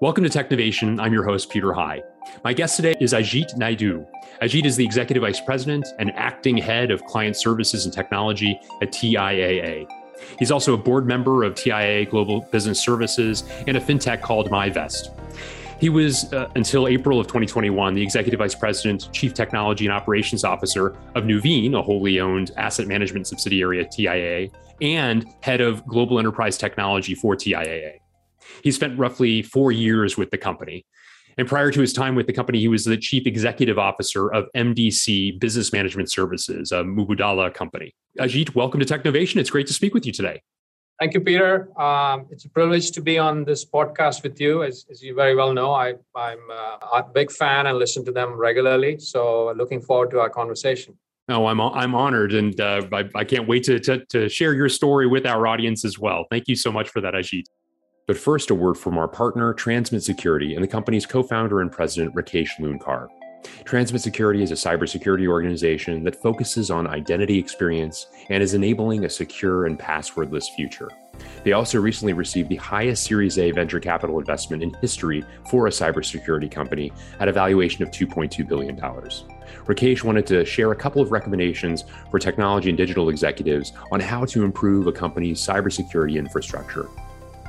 Welcome to Technovation. I'm your host, Peter High. My guest today is Ajit Naidu. Ajit is the Executive Vice President and Acting Head of Client Services and Technology at TIAA. He's also a board member of TIAA Global Business Services and a fintech called MyVest. He was, uh, until April of 2021, the Executive Vice President, Chief Technology and Operations Officer of Nuveen, a wholly owned asset management subsidiary at TIAA, and Head of Global Enterprise Technology for TIAA. He spent roughly four years with the company. And prior to his time with the company, he was the chief executive officer of MDC Business Management Services, a Mubadala company. Ajit, welcome to Technovation. It's great to speak with you today. Thank you, Peter. Um, it's a privilege to be on this podcast with you. As, as you very well know, I, am uh, a big fan and listen to them regularly. So, looking forward to our conversation. No, I'm I'm honored, and uh, I, I, can't wait to, to, to share your story with our audience as well. Thank you so much for that, Ajit. But first, a word from our partner, Transmit Security, and the company's co-founder and president, Rakesh Loonkar. Transmit Security is a cybersecurity organization that focuses on identity experience and is enabling a secure and passwordless future. They also recently received the highest Series A venture capital investment in history for a cybersecurity company at a valuation of $2.2 billion. Rakesh wanted to share a couple of recommendations for technology and digital executives on how to improve a company's cybersecurity infrastructure.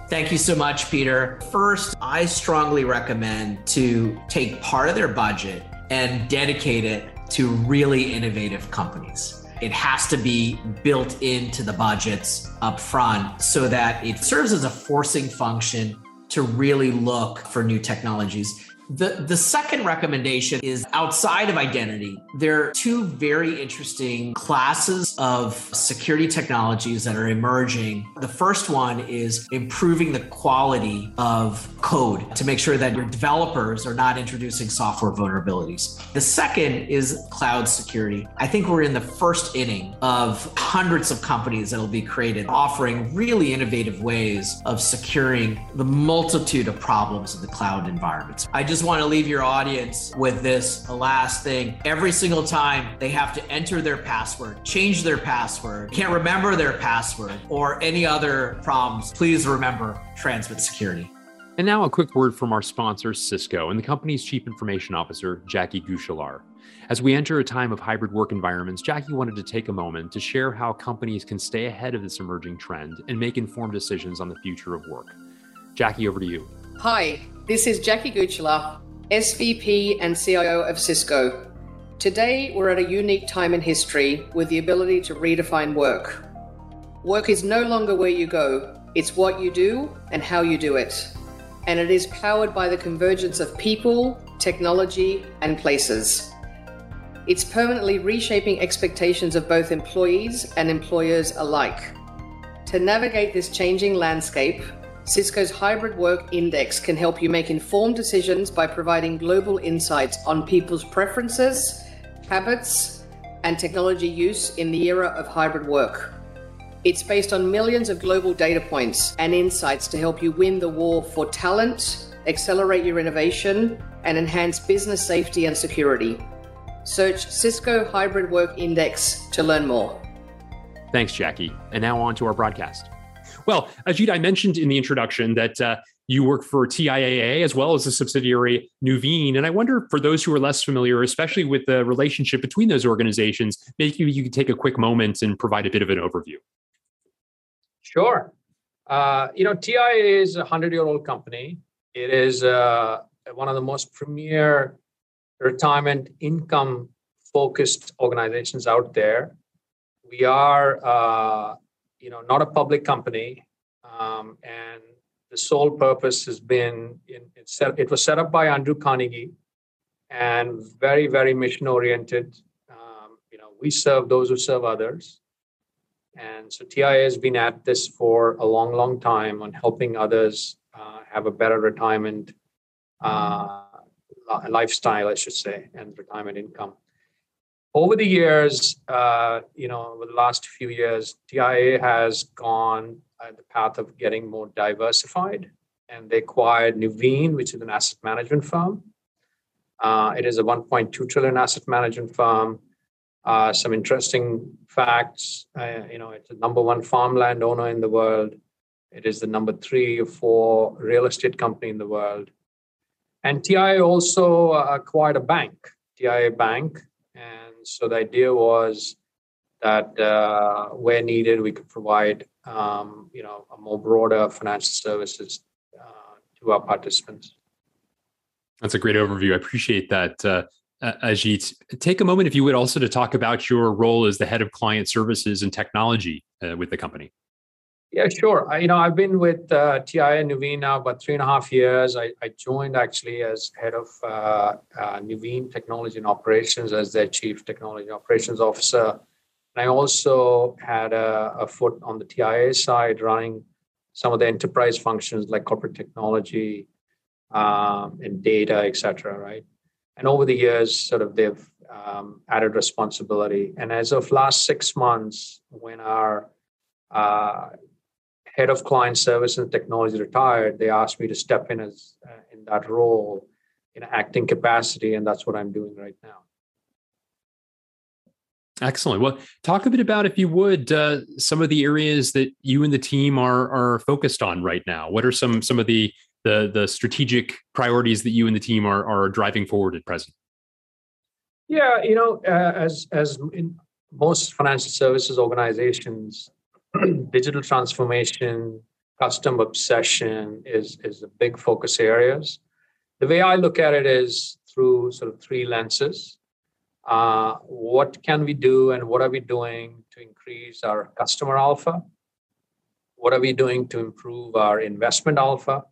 Thank you so much, Peter. First, I strongly recommend to take part of their budget and dedicate it to really innovative companies. It has to be built into the budgets up front so that it serves as a forcing function to really look for new technologies. The, the second recommendation is outside of identity. There are two very interesting classes of security technologies that are emerging. The first one is improving the quality of code to make sure that your developers are not introducing software vulnerabilities. The second is cloud security. I think we're in the first inning of hundreds of companies that will be created offering really innovative ways of securing the multitude of problems in the cloud environments. I just just want to leave your audience with this last thing. Every single time they have to enter their password, change their password, can't remember their password, or any other problems, please remember Transmit Security. And now a quick word from our sponsor, Cisco, and the company's Chief Information Officer, Jackie Guichelaar. As we enter a time of hybrid work environments, Jackie wanted to take a moment to share how companies can stay ahead of this emerging trend and make informed decisions on the future of work. Jackie, over to you. Hi, this is Jackie Guichelaar, SVP and CIO of Cisco. Today, we're at a unique time in history with the ability to redefine work. Work is no longer where you go, it's what you do and how you do it. And it is powered by the convergence of people, technology, and places. It's permanently reshaping expectations of both employees and employers alike. To navigate this changing landscape, Cisco's Hybrid Work Index can help you make informed decisions by providing global insights on people's preferences, habits, and technology use in the era of hybrid work. It's based on millions of global data points and insights to help you win the war for talent, accelerate your innovation, and enhance business safety and security. Search Cisco Hybrid Work Index to learn more. Thanks, Jackie. And now on to our broadcast. Well, Ajit, I mentioned in the introduction that uh, you work for TIAA as well as the subsidiary Nuveen. And I wonder for those who are less familiar, especially with the relationship between those organizations, maybe you could take a quick moment and provide a bit of an overview. Sure. Uh, you know, TIAA is a 100 year old company. It is uh, one of the most premier retirement income focused organizations out there. We are uh, you know not a public company um, and the sole purpose has been in, it, set, it was set up by andrew carnegie and very very mission oriented um, you know we serve those who serve others. And so tia has been at this for a long long time on helping others uh, have a better retirement uh, lifestyle i should say and retirement income over the years, uh, you know, over the last few years, TIA has gone uh, the path of getting more diversified, and they acquired Nuveen, which is an asset management firm. Uh, it is a 1.2 trillion asset management firm. Uh, some interesting facts. Uh, you know, it's the number one farmland owner in the world. It is the number three or four real estate company in the world. And TIA also acquired a bank, TIA Bank. So the idea was that uh, where needed, we could provide um, you know a more broader financial services uh, to our participants. That's a great overview. I appreciate that. Uh, Ajit, take a moment, if you would, also to talk about your role as the head of client services and technology uh, with the company. Yeah, sure. I, you know, I've been with uh, TIA Nuveen now about three and a half years. I, I joined actually as head of uh, uh, Nuveen Technology and Operations as their chief technology operations officer. And I also had a, a foot on the TIA side, running some of the enterprise functions like corporate technology um, and data, et cetera, right? And over the years, sort of they've um, added responsibility. And as of last six months, when our uh, head of client service and technology retired, they asked me to step in as uh, in that role in acting capacity, and that's what I'm doing right now. Excellent. Well, talk a bit about, if you would, uh, some of the areas that you and the team are are focused on right now. What are some some of the the the strategic priorities that you and the team are are driving forward at present? Yeah, you know, uh, as as in most financial services organizations, digital transformation, custom obsession is is the big focus areas. The way I look at it is through sort of three lenses. Uh, what can we do and what are we doing to increase our customer alpha? What are we doing to improve our investment alpha?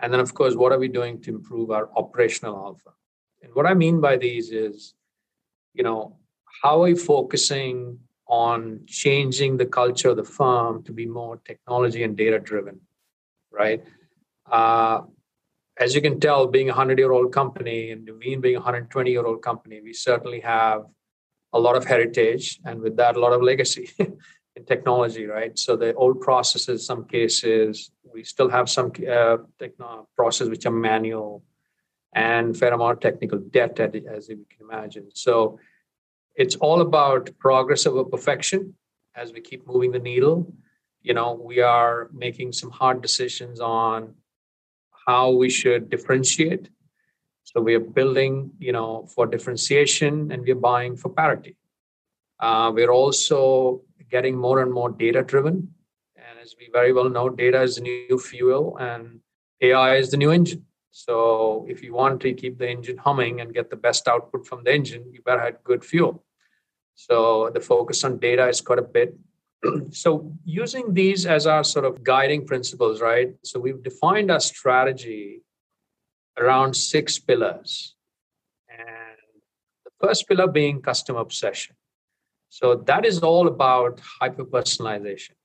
And then, of course, what are we doing to improve our operational alpha? And what I mean by these is, you know, how are we focusing on changing the culture of the firm to be more technology and data driven, right? Uh, as you can tell, being a 100 year old company and Nuveen being a 120 year old company, we certainly have a lot of heritage and with that, a lot of legacy in technology, right? So the old processes, some cases, we still have some uh, techno- process which are manual and fair amount of technical debt, as you can imagine. So it's all about progress over perfection as we keep moving the needle. You know, we are making some hard decisions on how we should differentiate. So we are building, you know, for differentiation and we're buying for parity. Uh, we're also getting more and more data driven. And as we very well know, data is the new fuel and AI is the new engine. So if you want to keep the engine humming and get the best output from the engine, you better have good fuel. So the focus on data is quite a bit. so using these as our sort of guiding principles, right? So we've defined our strategy around six pillars. And the first pillar being customer obsession. So that is all about hyper personalization.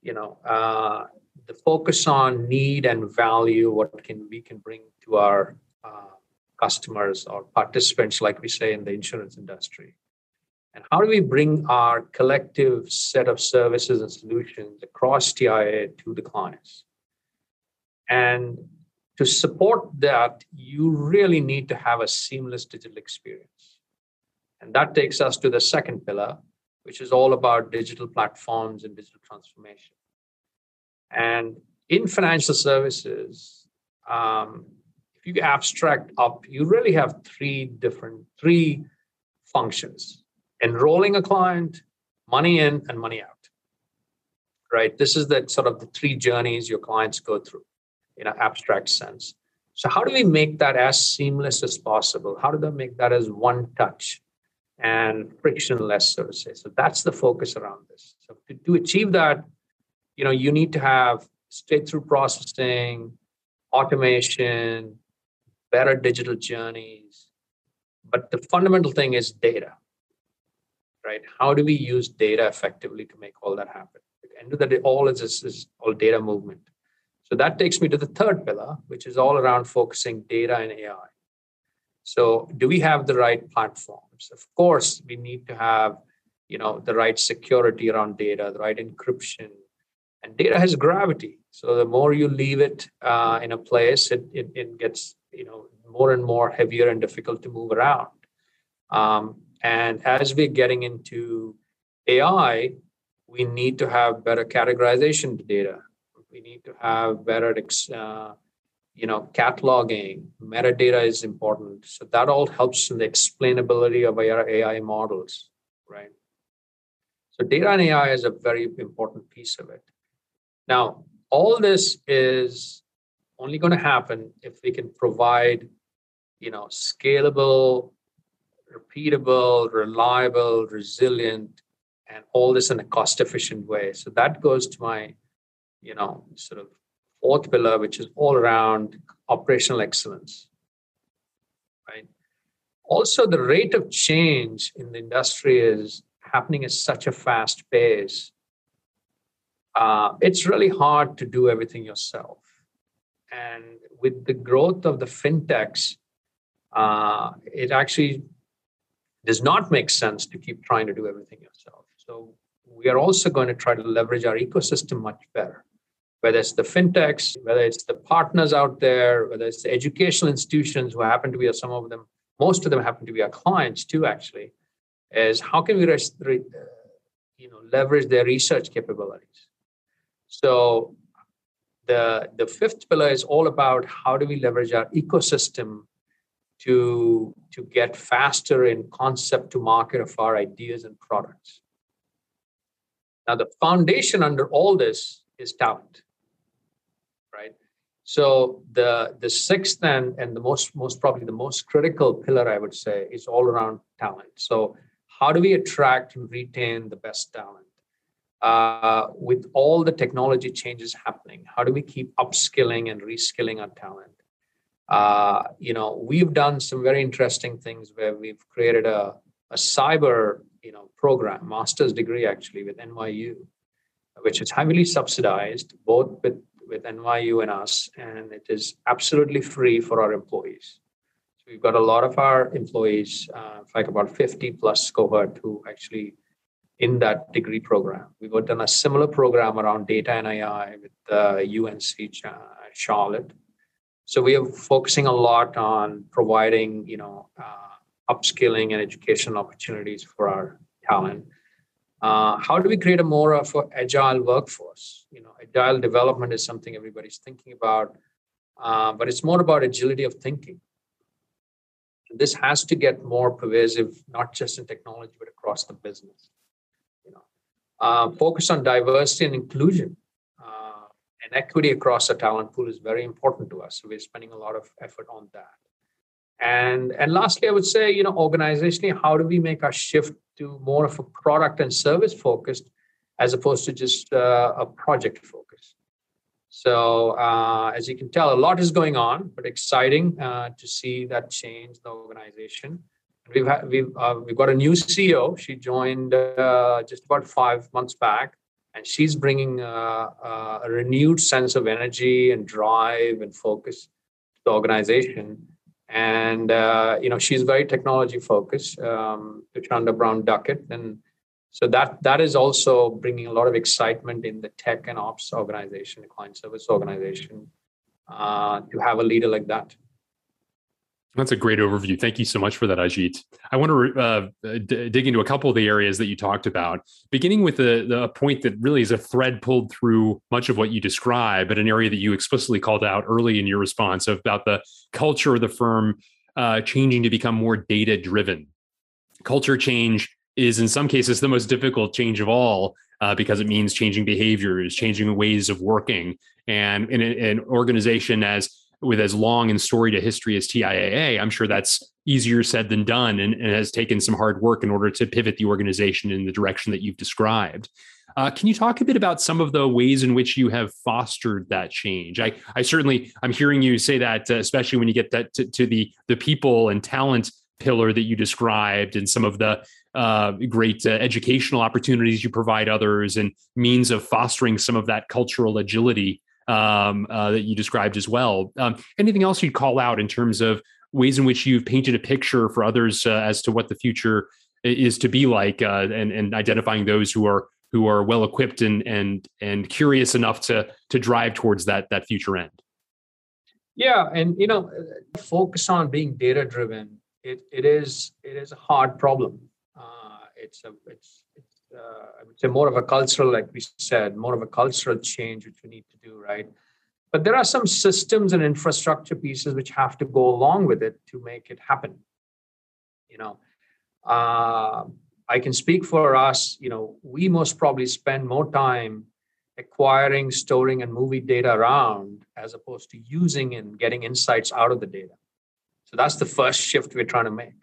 You know, uh, the focus on need and value, what can we can bring to our uh, customers or participants, like we say in the insurance industry. And how do we bring our collective set of services and solutions across TIA to the clients? And to support that, you really need to have a seamless digital experience. And that takes us to the second pillar, which is all about digital platforms and digital transformation. And in financial services, um, if you abstract up, you really have three different, three functions enrolling a client, money in, and money out. Right? This is the sort of the three journeys your clients go through in an abstract sense. So, how do we make that as seamless as possible? How do we make that as one touch and frictionless, so to say? So, that's the focus around this. So, to, to achieve that, you know, you need to have straight through processing, automation, better digital journeys. But the fundamental thing is data right? How do we use data effectively to make all that happen? End of the day, all is, is, is all data movement. So that takes me to the third pillar, which is all around focusing data and AI. So do we have the right platforms? Of course, we need to have, you know, the right security around data, the right encryption, and data has gravity. So the more you leave it uh, in a place, it, it, it gets, you know, more and more heavier and difficult to move around. Um, and as we're getting into AI, we need to have better categorization data. We need to have better uh, you know, cataloging, metadata is important. So that all helps in the explainability of our AI models, right? So data and AI is a very important piece of it. Now, all this is only going to happen if we can provide, you know, scalable, repeatable, reliable, resilient, and all this in a cost-efficient way. So that goes to my, you know, sort of fourth pillar, which is all around operational excellence. Right. Also, the rate of change in the industry is happening at such a fast pace. Uh, it's really hard to do everything yourself. And with the growth of the fintechs, uh, it actually does not make sense to keep trying to do everything yourself. So we are also going to try to leverage our ecosystem much better whether it's the fintechs, whether it's the partners out there, whether it's the educational institutions who happen to be some of them, most of them happen to be our clients too, actually, is how can we uh, you know, leverage their research capabilities? So the, the fifth pillar is all about how do we leverage our ecosystem to, to get faster in concept to market of our ideas and products. Now, the foundation under all this is talent. Right? So the the sixth and and the most most probably the most critical pillar I would say is all around talent. So how do we attract and retain the best talent? Uh, with all the technology changes happening, how do we keep upskilling and reskilling our talent? Uh, you know, we've done some very interesting things where we've created a, a cyber, you know, program, master's degree actually with NYU, which is heavily subsidized, both with with NYU and us, and it is absolutely free for our employees. So we've got a lot of our employees, uh, like about 50 plus cohort, who actually in that degree program. We've done a similar program around data and AI with uh, UNC Charlotte. So we are focusing a lot on providing, you know, uh, upskilling and education opportunities for our talent uh, how do we create a more of an agile workforce? You know, agile development is something everybody's thinking about, uh, but it's more about agility of thinking. And this has to get more pervasive, not just in technology, but across the business. You know, uh, focus on diversity and inclusion and equity across the talent pool is very important to us. So we're spending a lot of effort on that. And and lastly, I would say, you know, organizationally, how do we make our shift to more of a product and service focused as opposed to just uh, a project focus? So uh, as you can tell, a lot is going on, but exciting uh, to see that change the organization. We've had, we've uh, we've got a new CEO. She joined uh, just about five months back, and she's bringing uh, a renewed sense of energy and drive and focus to the organization. And uh, you know she's very technology focused um, Thasunda Brown Duckett. And so that that is also bringing a lot of excitement in the tech and ops organization the client service organization uh, to have a leader like that that's a great overview. Thank you so much for that, Ajit. I want to uh, d- dig into a couple of the areas that you talked about, beginning with the, the point that really is a thread pulled through much of what you describe, but an area that you explicitly called out early in your response about the culture of the firm uh, changing to become more data driven. Culture change is, in some cases, the most difficult change of all uh, because it means changing behaviors, changing ways of working. And in an organization as with as long and storied a history as TIAA, I'm sure that's easier said than done and, and, has taken some hard work in order to pivot the organization in the direction that you've described. Uh, can you talk a bit about some of the ways in which you have fostered that change? I, I certainly, I'm hearing you say that, uh, especially when you get that to, to, the the people and talent pillar that you described, and some of the uh, great uh, educational opportunities you provide others, and means of fostering some of that cultural agility um, uh, that you described as well. Um, anything else you'd call out in terms of ways in which you've painted a picture for others uh, as to what the future is to be like, uh, and, and identifying those who are who are well equipped and and and curious enough to to drive towards that that future end. Yeah, and you know, focus on being data driven. It it is it is a hard problem. Uh, it's a it's uh, I would say more of a cultural, like we said, more of a cultural change which we need to do, right? But there are some systems and infrastructure pieces which have to go along with it to make it happen. You know, uh, I can speak for us. You know, we most probably spend more time acquiring, storing, and moving data around as opposed to using and getting insights out of the data. So that's the first shift we're trying to make.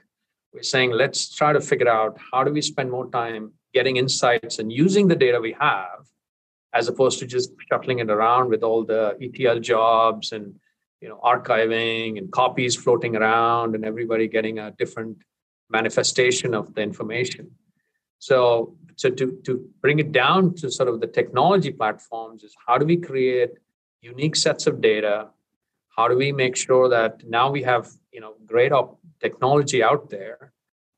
We're saying let's try to figure out how do we spend more time getting insights and using the data we have as opposed to just shuffling it around with all the ETL jobs and you know archiving and copies floating around and everybody getting a different manifestation of the information. So so to, to bring it down to sort of the technology platforms is how do we create unique sets of data? How do we make sure that now we have you know great op- technology out there?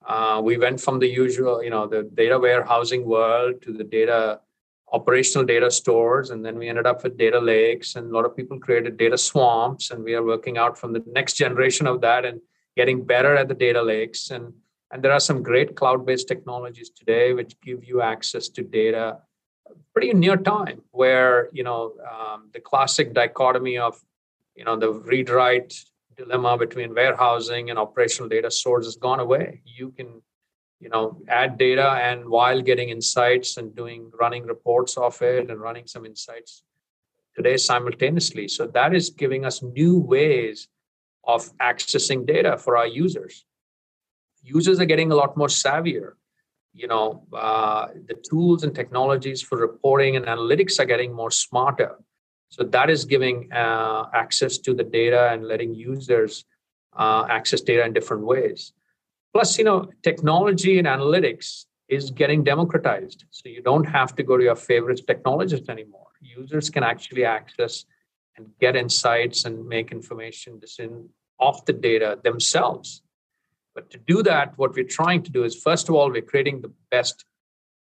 Uh, we went from the usual, you know, the data warehousing world to the data operational data stores and then we ended up with data lakes and a lot of people created data swamps and we are working out from the next generation of that and getting better at the data lakes. And and there are some great cloud-based technologies today which give you access to data pretty near time where you know um, the classic dichotomy of you know the read write dilemma between warehousing and operational data stores has gone away. You can you know add data and while getting insights and doing running reports of it and running some insights today simultaneously. So that is giving us new ways of accessing data for our users. Users are getting a lot more savvier. You know uh, the tools and technologies for reporting and analytics are getting more smarter so that is giving uh, access to the data and letting users uh, access data in different ways Plus, you know, technology and analytics is getting democratized. So you don't have to go to your favorite technologist anymore. Users can actually access and get insights and make information decision off the data themselves. But to do that, what we're trying to do is first of all, we're creating the best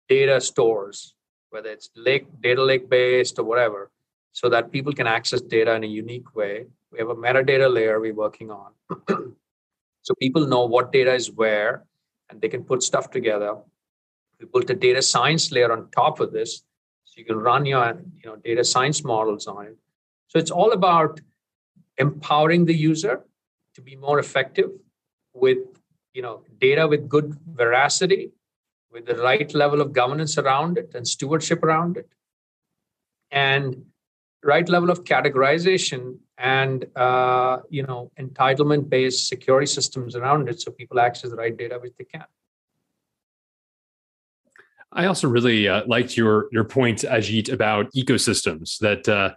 data stores, whether it's lake, data lake based or whatever, so that people can access data in a unique way. We have a metadata layer we're working on. So people know what data is where and they can put stuff together. We built a data science layer on top of this. So you can run your you know, data science models on it. So it's all about empowering the user to be more effective with you know data with good veracity with the right level of governance around it and stewardship around it and right level of categorization and uh, you know entitlement based security systems around it so people access the right data which they can i also really uh, liked your your point ajit about ecosystems that uh,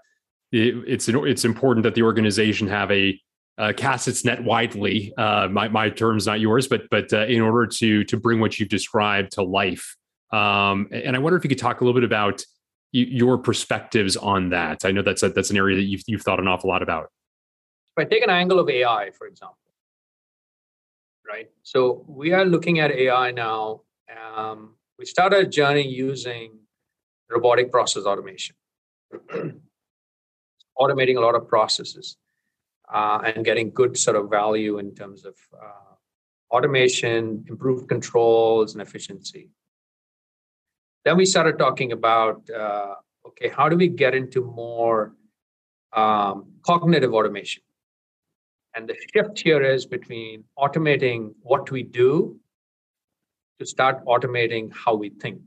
it, it's it's important that the organization have a uh, cast its net widely. Uh, my my term's not yours, but but uh, in order to to bring what you've described to life, um, and I wonder if you could talk a little bit about your perspectives on that. I know that's a, that's an area that you've you've thought an awful lot about. If I take an angle of AI, for example, right? So we are looking at AI now. Um, we started a journey using robotic process automation, automating a lot of processes, uh, and getting good sort of value in terms of uh, automation, improved controls, and efficiency. Then we started talking about uh, okay, how do we get into more um, cognitive automation? And the shift here is between automating what we do to start automating how we think.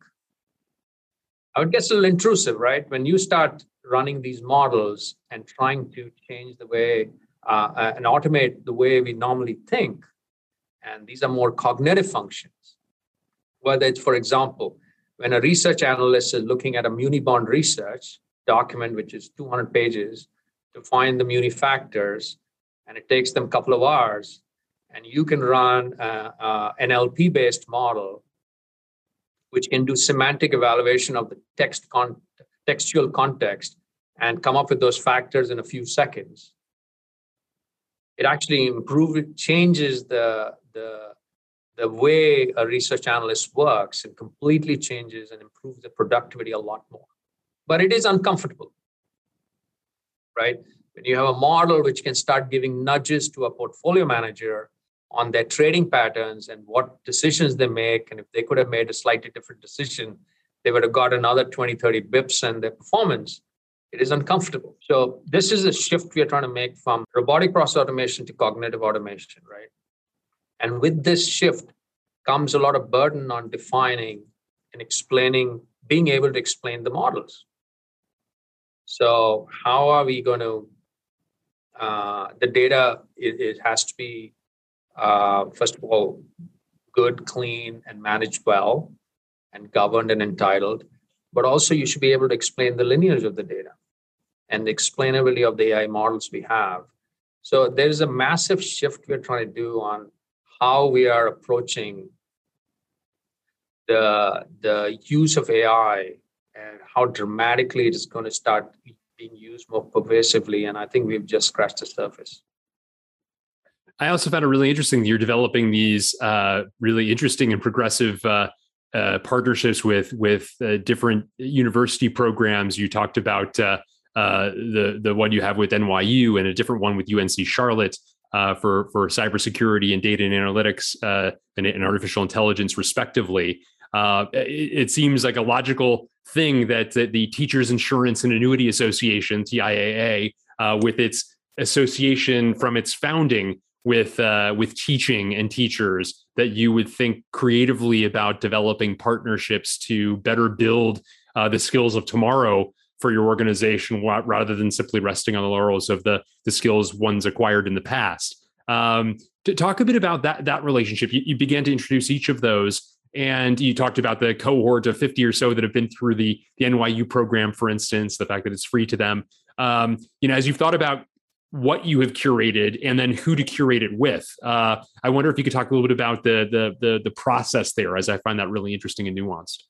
Now, it gets a little intrusive, right? When you start running these models and trying to change the way uh, uh and automate the way we normally think, and these are more cognitive functions, whether it's, for example, when a research analyst is looking at a muni bond research document, which is 200 pages, to find the muni factors, and it takes them a couple of hours, and you can run uh, an NLP based model which can do semantic evaluation of the text con- textual context and come up with those factors in a few seconds. It actually improves, changes the, the the way a research analyst works and completely changes and improves the productivity a lot more. But it is uncomfortable, right? When you have a model which can start giving nudges to a portfolio manager on their trading patterns and what decisions they make, and if they could have made a slightly different decision, they would have got another 20, 30 bips and their performance. it is uncomfortable. So this is a shift we are trying to make from robotic process automation to cognitive automation, right? And with this shift comes a lot of burden on defining and explaining, being able to explain the models. So how are we going to? Uh, the data it, it, has to be uh, first of all good, clean, and managed well, and governed and entitled. But also, you should be able to explain the lineage of the data and the explainability of the AI models we have. So there's a massive shift we're trying to do on how we are approaching the the use of AI and how dramatically it is going to start being used more pervasively. And I think we've just scratched the surface. I also found it really interesting that you're developing these uh, really interesting and progressive uh, uh, partnerships with with uh, different university programs. You talked about uh, uh, the the one you have with NYU and a different one with UNC Charlotte uh, for for cybersecurity and data and analytics uh, and, and, artificial intelligence, respectively. Uh, it, it, seems like a logical thing that, that, the Teachers Insurance and Annuity Association (TIAA), uh, with its association from its founding with with teaching and teachers, that you would think creatively about developing partnerships to better build the skills of tomorrow for your organization rather than simply resting on the laurels of the the skills one's acquired in the past. Um, to talk a bit about that that relationship, you, you, began to introduce each of those, and you talked about the cohort of fifty or so that have been through the the NYU program, for instance, the fact that it's free to them. Um, you know, as you've thought about what you have curated and then who to curate it with. Uh, I wonder if you could talk a little bit about the, the the the process there, as I find that really interesting and nuanced.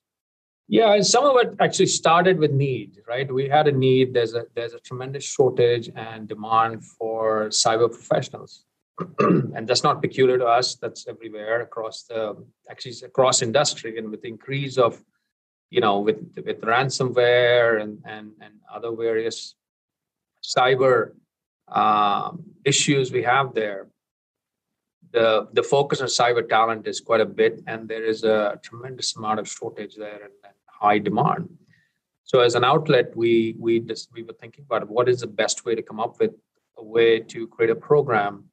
Yeah, and some of it actually started with need, right? We had a need. There's a there's a tremendous shortage and demand for cyber professionals, and that's not peculiar to us. That's everywhere across the actually across industry, and with increase of, you know, with with ransomware and and and other various cyber um, issues we have there, the the focus on cyber talent is quite a bit, and there is a tremendous amount of shortage there and, and high demand. So as an outlet, we we just we were thinking about what is the best way to come up with a way to create a program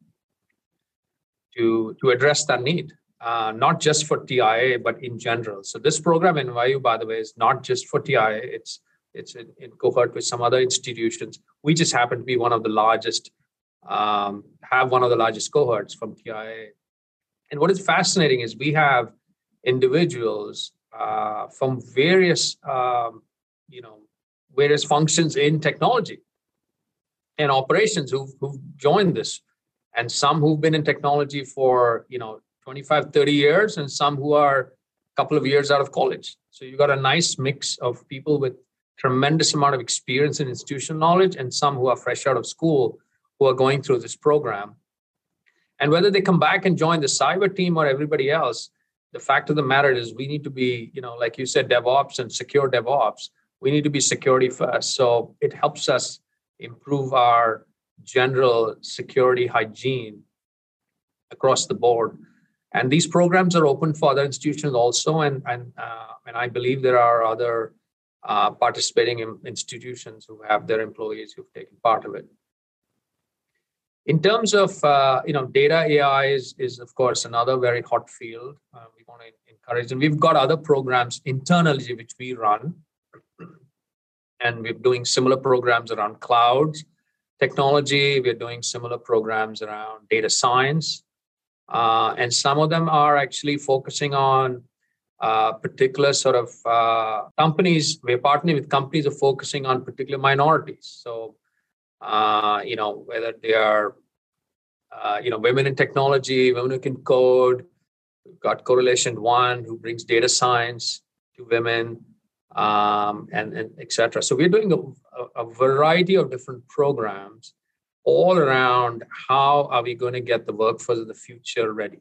to to address that need, uh, not just for TIA but in general. So this program in NYU, by the way, is not just for TIA. It's it's in, in cohort with some other institutions. We just happen to be one of the largest um, have one of the largest cohorts from TIA. And what is fascinating is we have individuals uh, from various, um, you know, various functions in technology and operations who've, who've joined this, and some who've been in technology for you know 25, 30 years, and some who are a couple of years out of college. So you got a nice mix of people with tremendous amount of experience and institutional knowledge, and some who are fresh out of school who are going through this program. And whether they come back and join the cyber team or everybody else, the fact of the matter is we need to be, you know, like you said, DevOps and secure DevOps. We need to be security first. So it helps us improve our general security hygiene across the board. And these programs are open for other institutions also, and and uh, and I believe there are other uh, participating in institutions who have their employees who've taken part of it. In terms of uh, you know data AI is, is of course another very hot field. Uh, we want to encourage, and we've got other programs internally which we run, and we're doing similar programs around clouds technology. We're doing similar programs around data science, uh, and some of them are actually focusing on uh, particular sort of uh, companies. We're partnering with companies are focusing on particular minorities. So uh, you know, whether they are, uh, you know, women in technology, women who can code. We've got Correlation One, who brings data science to women, um, and, and etc. So we're doing a, a variety of different programs all around how are we going to get the workforce of the future ready.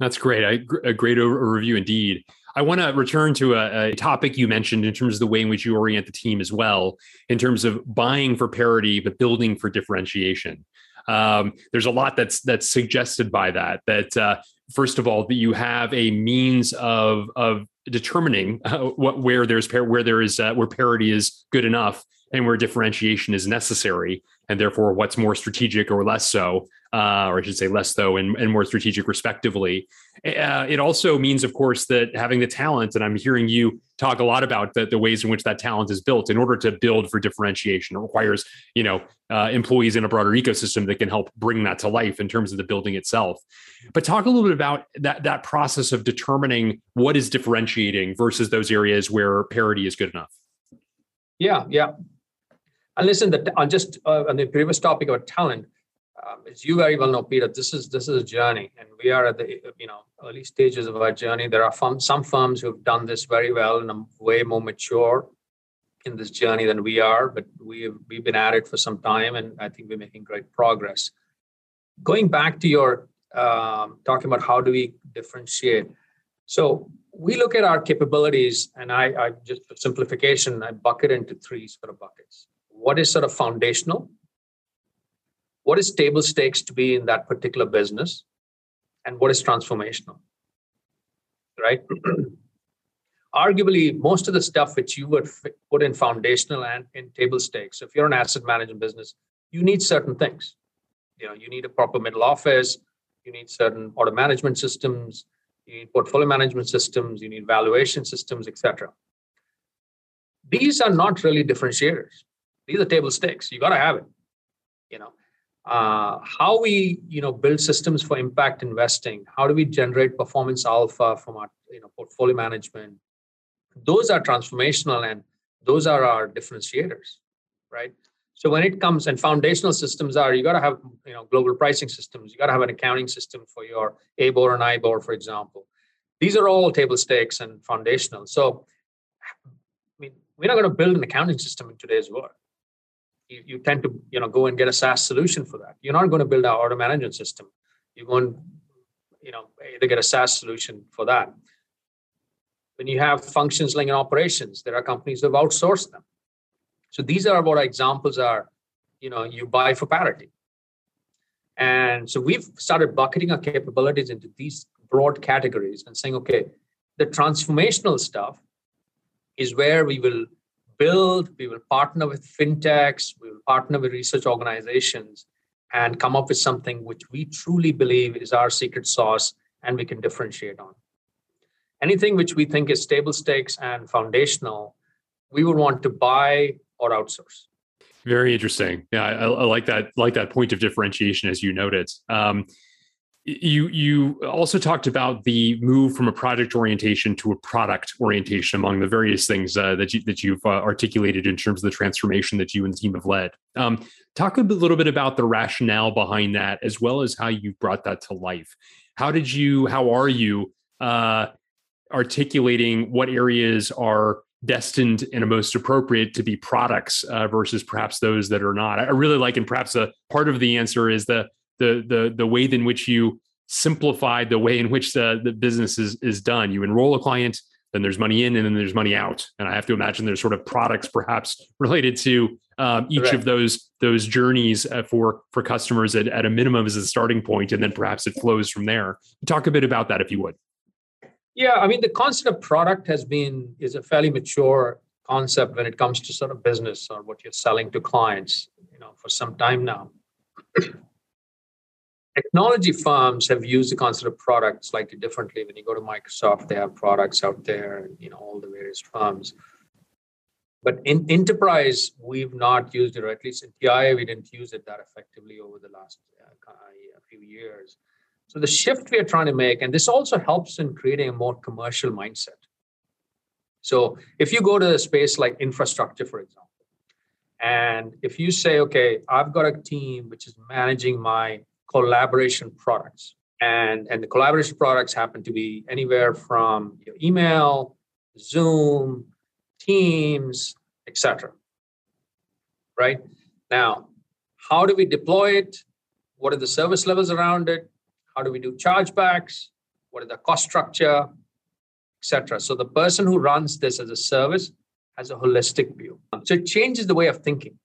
That's great. I, a great overview indeed. I want to return to a, a, topic you mentioned in terms of the way in which you orient the team as well, in terms of buying for parity but building for differentiation. Um, there's a lot that's that's suggested by that. That uh, first of all, that you have a means of of determining uh, what where there's par- where there is uh, where parity is good enough, and where differentiation is necessary, and therefore what's more strategic or less so, uh, or I should say less so and, and more strategic, respectively. Uh, it also means, of course, that having the talent, and I'm hearing you talk a lot about the, the ways in which that talent is built. In order to build for differentiation, it requires you know uh, employees in a broader ecosystem that can help bring that to life in terms of the building itself. But talk a little bit about that that process of determining what is differentiating versus those areas where parity is good enough. Yeah, yeah. And listen, that on just uh, on the previous topic about talent, um, as you very well know, Peter, this is this is a journey, and we are at the you know early stages of our journey. There are firm, some firms who have done this very well and are way more mature in this journey than we are, but we've we've been at it for some time, and I think we're making great progress. Going back to your um, talking about how do we differentiate, so we look at our capabilities, and I, I just for simplification, I bucket into three sort of buckets. What is sort of foundational? What is table stakes to be in that particular business and what is transformational right? Arguably most of the stuff which you would put in foundational and in table stakes if you're an asset management business you need certain things. You know you need a proper middle office you need certain order management systems you need portfolio management systems you need valuation systems etc these are not really differentiators. These are table stakes. You got to have it you know uh, how we you know build systems for impact investing how do we generate performance alpha from our you know portfolio management? Those are transformational and those are our differentiators right? So when it comes and foundational systems are you got to have you know global pricing systems you got to have an accounting system for your abor and ibor for example. These are all table stakes and foundational. So i mean we're not going to build an accounting system in today's world you, you tend to you know go and get a SaaS solution for that. You're not going to build our order management system. You're going, you know, either get a SaaS solution for that. When you have functions like in operations, there are companies that have outsourced them. So these are what our examples are. You know, you buy for parity. And so we've started bucketing our capabilities into these broad categories and saying, okay, the transformational stuff is where we will build, we will partner with fintechs, we will partner with research organizations and come up with something which we truly believe is our secret sauce and we can differentiate on. Anything which we think is table stakes and foundational, we would want to buy or outsource. Very interesting. Yeah, I, I like that. Like that point of differentiation, as you noted. Um, you you also talked about the move from a project orientation to a product orientation among the various things uh, that you that you've uh, articulated in terms of the transformation that you and the team have led. Um, talk a little bit about the rationale behind that, as well as how you brought that to life. How did you? How are you uh, articulating what areas are destined and most appropriate to be products uh, versus perhaps those that are not? I really like, and perhaps a part of the answer is the the the the way in which you simplify the way in which the, the business is, is done. You enroll a client, then there's money in, and then there's money out. And I have to imagine there's sort of products perhaps related to um, each of those those journeys uh, for for customers at, at a minimum as a starting point, and then perhaps it flows from there. Talk a bit about that if you would. Yeah, I mean the concept of product has been is a fairly mature concept when it comes to sort of business or what you're selling to clients. You know, for some time now technology firms have used the concept of product slightly differently. When you go to Microsoft, they have products out there, you know, all the various firms. But in enterprise, we've not used it, or at least in TI, we didn't use it that effectively over the last uh, few years. So the shift we are trying to make, and this also helps in creating a more commercial mindset. So if you go to a space like infrastructure, for example, and if you say, okay, I've got a team which is managing my collaboration products. And, and the collaboration products happen to be anywhere from email, Zoom, Teams, etc. Right? Now, how do we deploy it? What are the service levels around it? How do we do chargebacks? What is the cost structure, etc. So the person who runs this as a service has a holistic view. So it changes the way of thinking.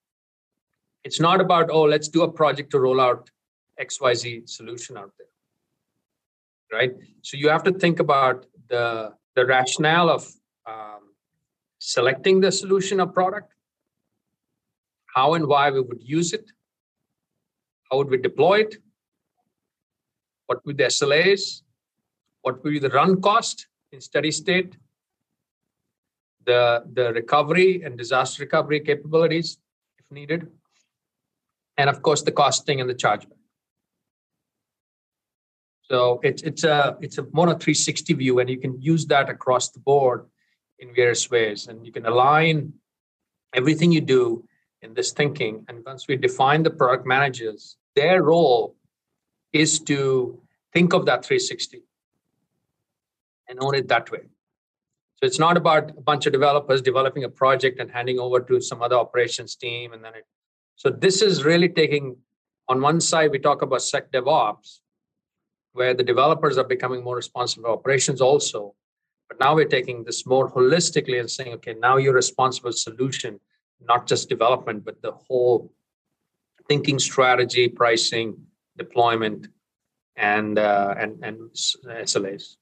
It's not about, oh, let's do a project to roll out xyz solution out there right so you have to think about the the rationale of um, selecting the solution or product how and why we would use it, how would we deploy it, what would the SLAs, what would be the run cost in steady state, the, the recovery and disaster recovery capabilities if needed, and of course the costing and the chargeback. So it's it's a it's a a 360 view, and you can use that across the board in various ways, and you can align everything you do in this thinking. And once we define the product managers, their role is to think of that 360 and own it that way. So it's not about a bunch of developers developing a project and handing over to some other operations team, and then it. So this is really taking. On one side, we talk about Sec DevOps, where the developers are becoming more responsible for operations also. But now we're taking this more holistically and saying, okay, now you're responsible solution, not just development, but the whole thinking strategy, pricing, deployment, and uh, and and SLAs.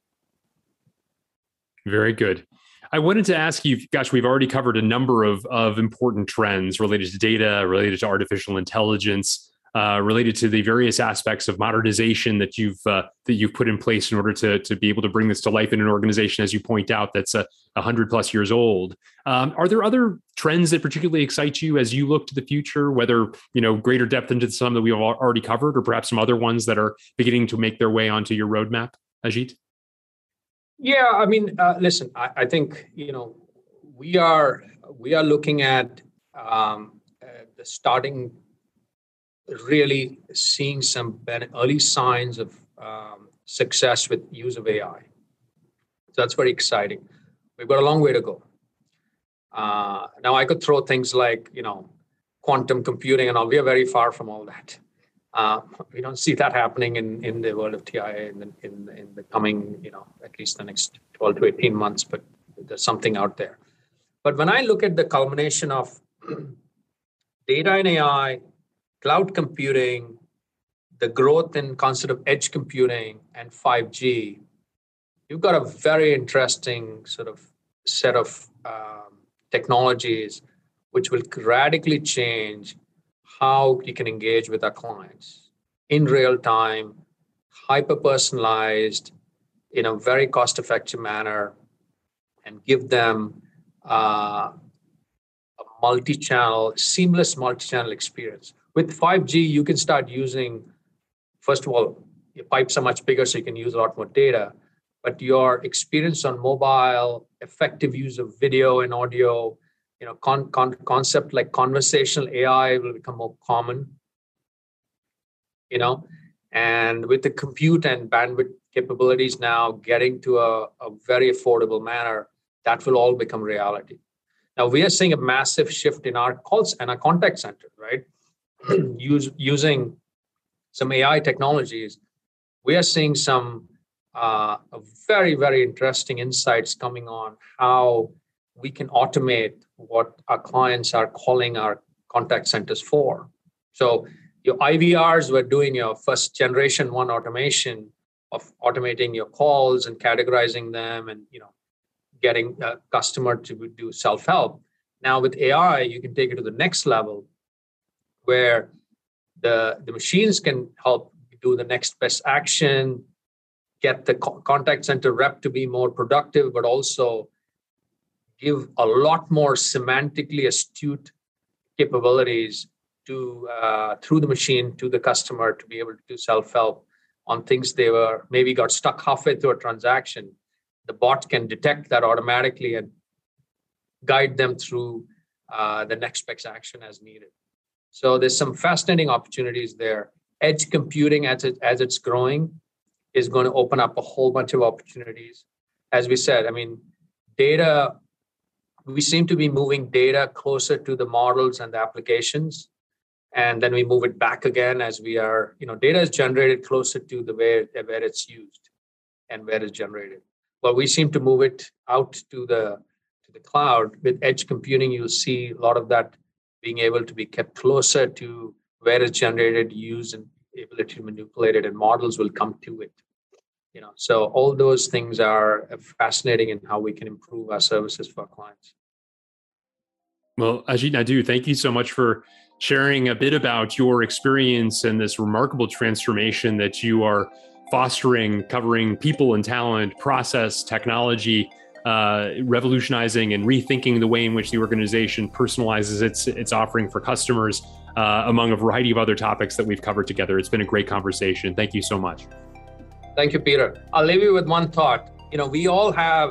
Very good. I wanted to ask you, gosh, we've already covered a number of, of important trends related to data, related to artificial intelligence uh, related to the various aspects of modernization that you've uh, that you've put in place in order to to be able to bring this to life in an organization, as you point out, that's a hundred plus years old. Um, are there other trends that particularly excite you as you look to the future? Whether you know greater depth into some that we've already covered, or perhaps some other ones that are beginning to make their way onto your roadmap, Ajit? Yeah, I mean, uh, listen, I, I, think you know we are we are looking at um, uh, the starting really seeing some early signs of um, success with use of AI. So that's very exciting. We've got a long way to go. Uh, now I could throw things like you know quantum computing and all. We are very far from all that. Uh, we don't see that happening in, in the world of TIAA in the, in, in the coming, you know, at least the next 12 to 18 months, but there's something out there. But when I look at the culmination of data and AI cloud computing, the growth in concept of edge computing and 5G, you've got a very interesting sort of set of um, technologies which will radically change how you can engage with our clients in real time, hyper personalized, in a very cost effective manner, and give them uh, a multi channel, seamless multi channel experience with 5G, you can start using, first of all, your pipes are much bigger, so you can use a lot more data. But your experience on mobile, effective use of video and audio, you know, con- con- concept like conversational AI will become more common. You know, and with the compute and bandwidth capabilities now getting to a, a very affordable manner, that will all become reality. Now we are seeing a massive shift in our calls and our contact center, right? use, using some AI technologies, we are seeing some uh, very, very interesting insights coming on how we can automate what our clients are calling our contact centers for. So your IVRs were doing your first generation one automation of automating your calls and categorizing them and you know getting a customer to do self-help. Now with AI, you can take it to the next level where the, the machines can help do the next best action, get the co- contact center rep to be more productive, but also give a lot more semantically astute capabilities to uh, through the machine to the customer to be able to do self-help on things they were maybe got stuck halfway through a transaction. The bot can detect that automatically and guide them through uh, the next best action as needed so there's some fascinating opportunities there. Edge computing, as it as it's growing, is going to open up a whole bunch of opportunities. As we said, I mean, data. We seem to be moving data closer to the models and the applications, and then we move it back again as we are. You know, data is generated closer to the where where it's used and where it's generated. But we seem to move it out to the to the cloud with edge computing. You'll see a lot of that being able to be kept closer to where it's generated, used, and ability to manipulate it, and models will come to it. You know, so all those things are fascinating in how we can improve our services for our clients. Well, Ajit Naidu, thank you so much for sharing a bit about your experience and this remarkable transformation that you are fostering, covering people and talent, process, technology, uh, revolutionizing and rethinking the way in which the organization personalizes its its offering for customers, uh, among a variety of other topics that we've covered together. It's been a great conversation. Thank you so much. Thank you, Peter. I'll leave you with one thought. You know, we all have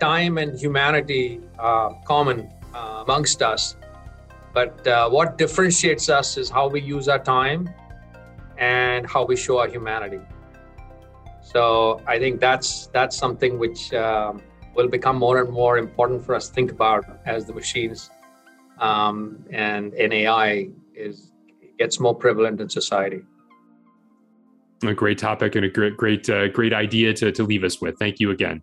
time and humanity uh, common uh, amongst us. But uh, what differentiates us is how we use our time and how we show our humanity. So I think that's that's something which um, will become more and more important for us to think about as the machines um, and, and AI is gets more prevalent in society. A great topic and a great great uh, great idea to to leave us with. Thank you again.